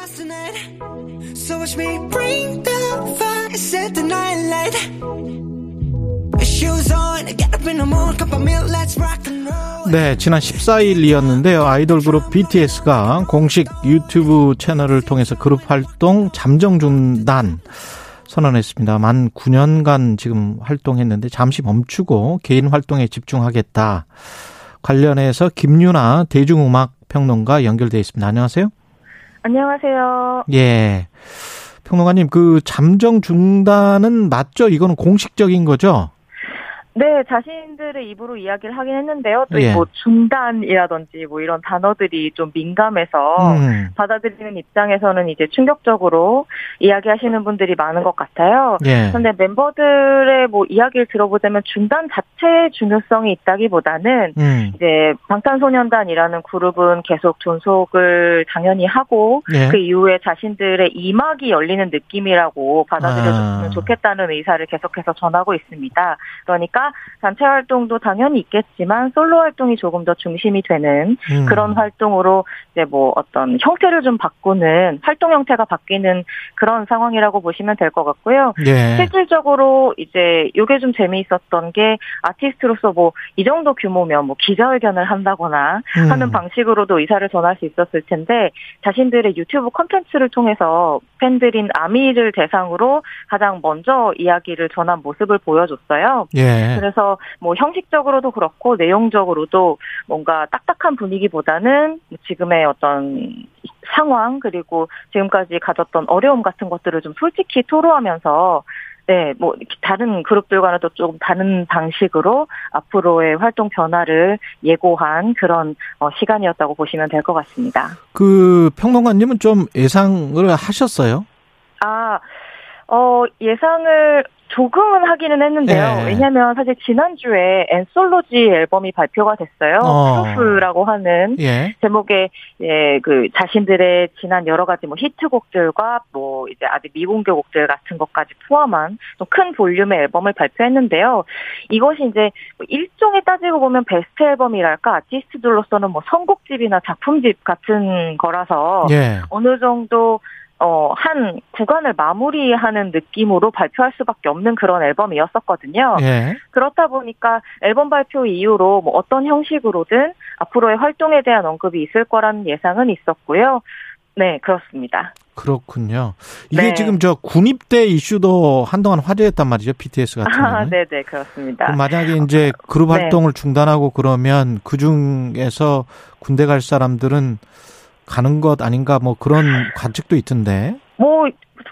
stars tonight. So watch me bring the fire, set the night light. Shoes on, get up in the morning, cup of milk, let's rock and roll. 네, 지난 14일이었는데요. 아이돌 그룹 BTS가 공식 유튜브 채널을 통해서 그룹 활동 잠정 중단 선언했습니다. 만 9년간 지금 활동했는데 잠시 멈추고 개인 활동에 집중하겠다. 관련해서 김유나 대중음악 평론가 연결돼 있습니다. 안녕하세요. 안녕하세요. 예. 평론가님, 그 잠정 중단은 맞죠? 이거는 공식적인 거죠? 네, 자신들의 입으로 이야기를 하긴 했는데요. 또 예. 뭐 중단이라든지 뭐 이런 단어들이 좀 민감해서 음. 받아들이는 입장에서는 이제 충격적으로 이야기하시는 분들이 많은 것 같아요. 예. 그런데 멤버들의 뭐 이야기를 들어보자면 중단 자체의 중요성이 있다기보다는 음. 이제 방탄소년단이라는 그룹은 계속 존속을 당연히 하고 예. 그 이후에 자신들의 이막이 열리는 느낌이라고 받아들여줬으면 아. 좋겠다는 의사를 계속해서 전하고 있습니다. 그러니까 단체 활동도 당연히 있겠지만 솔로 활동이 조금 더 중심이 되는 음. 그런 활동으로 이제 뭐 어떤 형태를 좀 바꾸는 활동 형태가 바뀌는 그런 상황이라고 보시면 될 것 같고요. 예. 실질적으로 이제 요게 좀 재미있었던 게 아티스트로서 뭐 이 정도 규모면 뭐 기자회견을 한다거나 음. 하는 방식으로도 의사를 전할 수 있었을 텐데 자신들의 유튜브 콘텐츠를 통해서 팬들인 아미를 대상으로 가장 먼저 이야기를 전한 모습을 보여줬어요. 예. 그래서 뭐 형식적으로도 그렇고 내용적으로도 뭔가 딱딱한 분위기보다는 지금의 어떤 상황 그리고 지금까지 가졌던 어려움 같은 것들을 좀 솔직히 토로하면서 네, 뭐 다른 그룹들과는 또 조금 다른 방식으로 앞으로의 활동 변화를 예고한 그런 어, 시간이었다고 보시면 될 것 같습니다. 그 평론가님은 좀 예상을 하셨어요? 아, 어, 예상을 조금은 하기는 했는데요. 예. 왜냐면 사실 지난주에 엔솔로지 앨범이 발표가 됐어요. 어. Proof라고 하는 예. 제목에 예, 그 자신들의 지난 여러 가지 뭐 히트곡들과 뭐 이제 아직 미공개 곡들 같은 것까지 포함한 좀 큰 볼륨의 앨범을 발표했는데요. 이것이 이제 뭐 일종의 따지고 보면 베스트 앨범이랄까 아티스트들로서는 뭐 선곡집이나 작품집 같은 거라서 예. 어느 정도 어, 한 구간을 마무리하는 느낌으로 발표할 수밖에 없는 그런 앨범이었었거든요. 예. 그렇다 보니까 앨범 발표 이후로 뭐 어떤 형식으로든 앞으로의 활동에 대한 언급이 있을 거라는 예상은 있었고요. 네, 그렇습니다. 그렇군요. 이게 네. 지금 저 군입대 이슈도 한동안 화제였단 말이죠. BTS 같은 경우는. 아, 네, 네, 그렇습니다. 만약에 이제 그룹 네. 활동을 중단하고 그러면 그 중에서 군대 갈 사람들은 가는 것 아닌가 뭐 그런 관측도 있던데. 뭐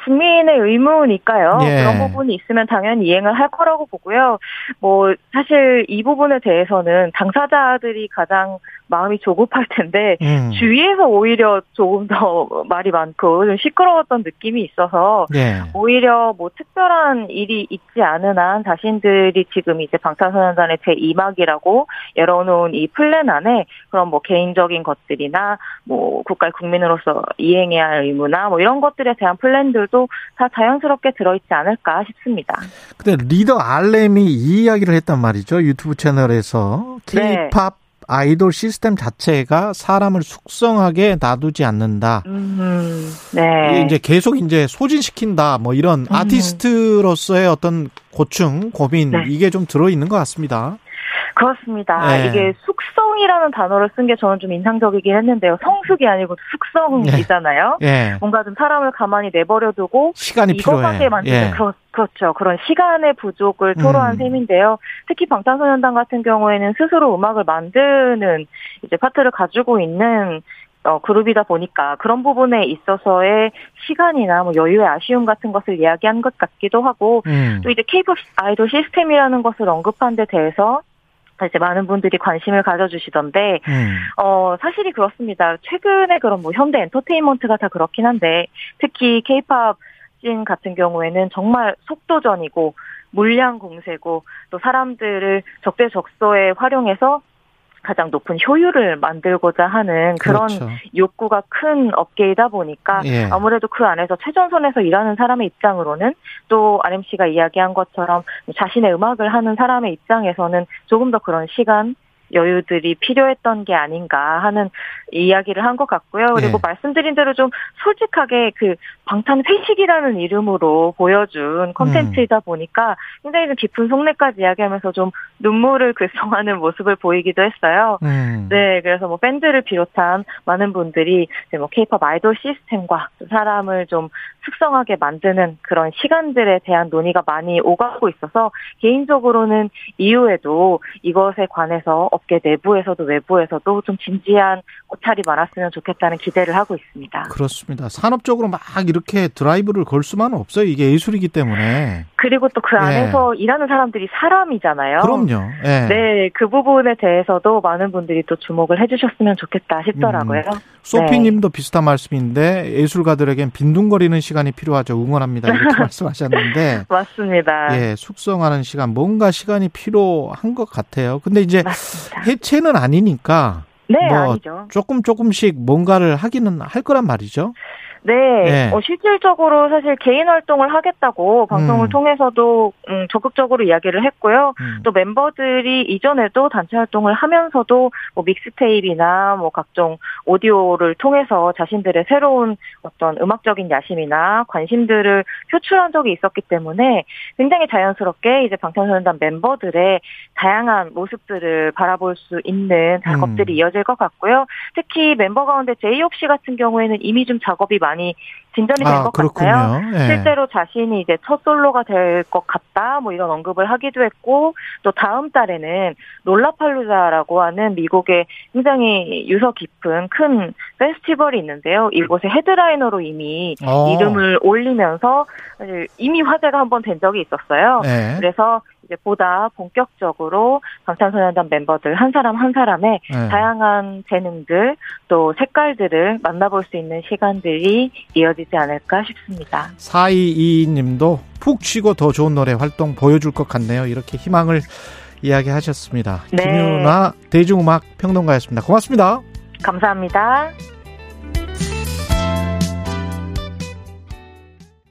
국민의 의무니까요. 예. 그런 부분이 있으면 당연히 이행을 할 거라고 보고요. 뭐 사실 이 부분에 대해서는 당사자들이 가장 마음이 조급할 텐데 음. 주위에서 오히려 조금 더 말이 많고 좀 시끄러웠던 느낌이 있어서 예. 오히려 뭐 특별한 일이 있지 않은 한 자신들이 지금 이제 방탄소년단의 제 2막이라고 열어놓은 이 플랜 안에 그런 뭐 개인적인 것들이나 뭐 국가의 국민으로서 이행해야 할 의무나 뭐 이런 것들에 대한 플랜들도 다 자연스럽게 들어있지 않을까 싶습니다. 근데 리더 RM이 이 이야기를 했단 말이죠. 유튜브 채널에서 네. K-팝 아이돌 시스템 자체가 사람을 숙성하게 놔두지 않는다. 음, 네. 이제 계속 이제 소진시킨다. 뭐 이런 음. 아티스트로서의 어떤 고충, 고민 네. 이게 좀 들어 있는 것 같습니다. 그렇습니다. 네. 이게 숙성이라는 단어를 쓴 게 저는 좀 인상적이긴 했는데요. 성숙이 아니고 숙성이잖아요. 예. 뭔가 좀 사람을 가만히 내버려두고 시간이 필요해. 만드는 예. 그렇, 그렇죠. 그런 시간의 부족을 토로한 음. 셈인데요. 특히 방탄소년단 같은 경우에는 스스로 음악을 만드는 이제 파트를 가지고 있는 어, 그룹이다 보니까 그런 부분에 있어서의 시간이나 뭐 여유의 아쉬움 같은 것을 이야기한 것 같기도 하고 음. 또 이제 케이팝 아이돌 시스템이라는 것을 언급한 데 대해서 이제 많은 분들이 관심을 가져주시던데 음. 어, 사실이 그렇습니다. 최근에 그런 뭐 현대 엔터테인먼트가 다 그렇긴 한데, 특히 케이팝 씬 같은 경우에는 정말 속도전이고, 물량 공세고, 또 사람들을 적재적소에 활용해서 가장 높은 효율을 만들고자 하는 그런 그렇죠. 욕구가 큰 업계이다 보니까 예. 아무래도 그 안에서 최전선에서 일하는 사람의 입장으로는 또 RMC가 이야기한 것처럼 자신의 음악을 하는 사람의 입장에서는 조금 더 그런 시간 여유들이 필요했던 게 아닌가 하는 이야기를 한 것 같고요. 그리고 예. 말씀드린 대로 좀 솔직하게 그 방탄 회식이라는 이름으로 보여준 콘텐츠이다 보니까 굉장히 좀 깊은 속내까지 이야기하면서 좀 눈물을 글썽하는 모습을 보이기도 했어요. 음. 네, 그래서 뭐 밴드를 비롯한 많은 분들이 이제 뭐 케이팝 아이돌 시스템과 사람을 좀 숙성하게 만드는 그런 시간들에 대한 논의가 많이 오가고 있어서 개인적으로는 이후에도 이것에 관해서 업계 내부에서도 외부에서도 좀 진지한 고찰이 많았으면 좋겠다는 기대를 하고 있습니다. 그렇습니다. 산업적으로 막 이렇게 드라이브를 걸 수만은 없어요. 이게 예술이기 때문에. 그리고 또그 예. 안에서 일하는 사람들이 사람이잖아요. 그럼요. 예. 네, 그 부분에 대해서도 많은 분들이 또 주목을 해주셨으면 좋겠다 싶더라고요. 음. 소피님도 비슷한 말씀인데 예술가들에겐 빈둥거리는 시간이 필요하죠. 응원합니다. 이렇게 말씀하셨는데 맞습니다. 예, 숙성하는 시간, 뭔가 시간이 필요한 것 같아요. 근데 이제 맞습니다. 해체는 아니니까 네, 뭐 아니죠. 조금 조금씩 뭔가를 하기는 할 거란 말이죠. 네, 네. 어, 실질적으로 사실 개인 활동을 하겠다고 방송을 음. 통해서도 음, 적극적으로 이야기를 했고요. 음. 또 멤버들이 이전에도 단체 활동을 하면서도 뭐 믹스테이프나 뭐 각종 오디오를 통해서 자신들의 새로운 어떤 음악적인 야심이나 관심들을 표출한 적이 있었기 때문에 굉장히 자연스럽게 이제 방탄소년단 멤버들의 다양한 모습들을 바라볼 수 있는 작업들이 음. 이어질 것 같고요. 특히 멤버 가운데 제이홉 씨 같은 경우에는 이미 좀 작업이 많이 진전이 된 아, 것 같아요. 예. 실제로 자신이 이제 첫 솔로가 될 것 같다, 뭐 이런 언급을 하기도 했고, 또 다음 달에는 롤라팔루자라고 하는 미국의 굉장히 유서 깊은 큰 페스티벌이 있는데요. 이곳에 헤드라이너로 이미 어. 이름을 올리면서 이미 화제가 한 번 된 적이 있었어요. 예. 그래서 이제 보다 본격적으로 방탄소년단 멤버들 한 사람 한 사람의 예. 다양한 재능들 또 색깔들을 만나볼 수 있는 시간들이 이어지지 않을까 싶습니다. 4222님도 푹 쉬고 더 좋은 노래 활동 보여줄 것 같네요. 이렇게 희망을 이야기하셨습니다. 네. 김윤아 대중음악 평론가였습니다. 고맙습니다. 감사합니다.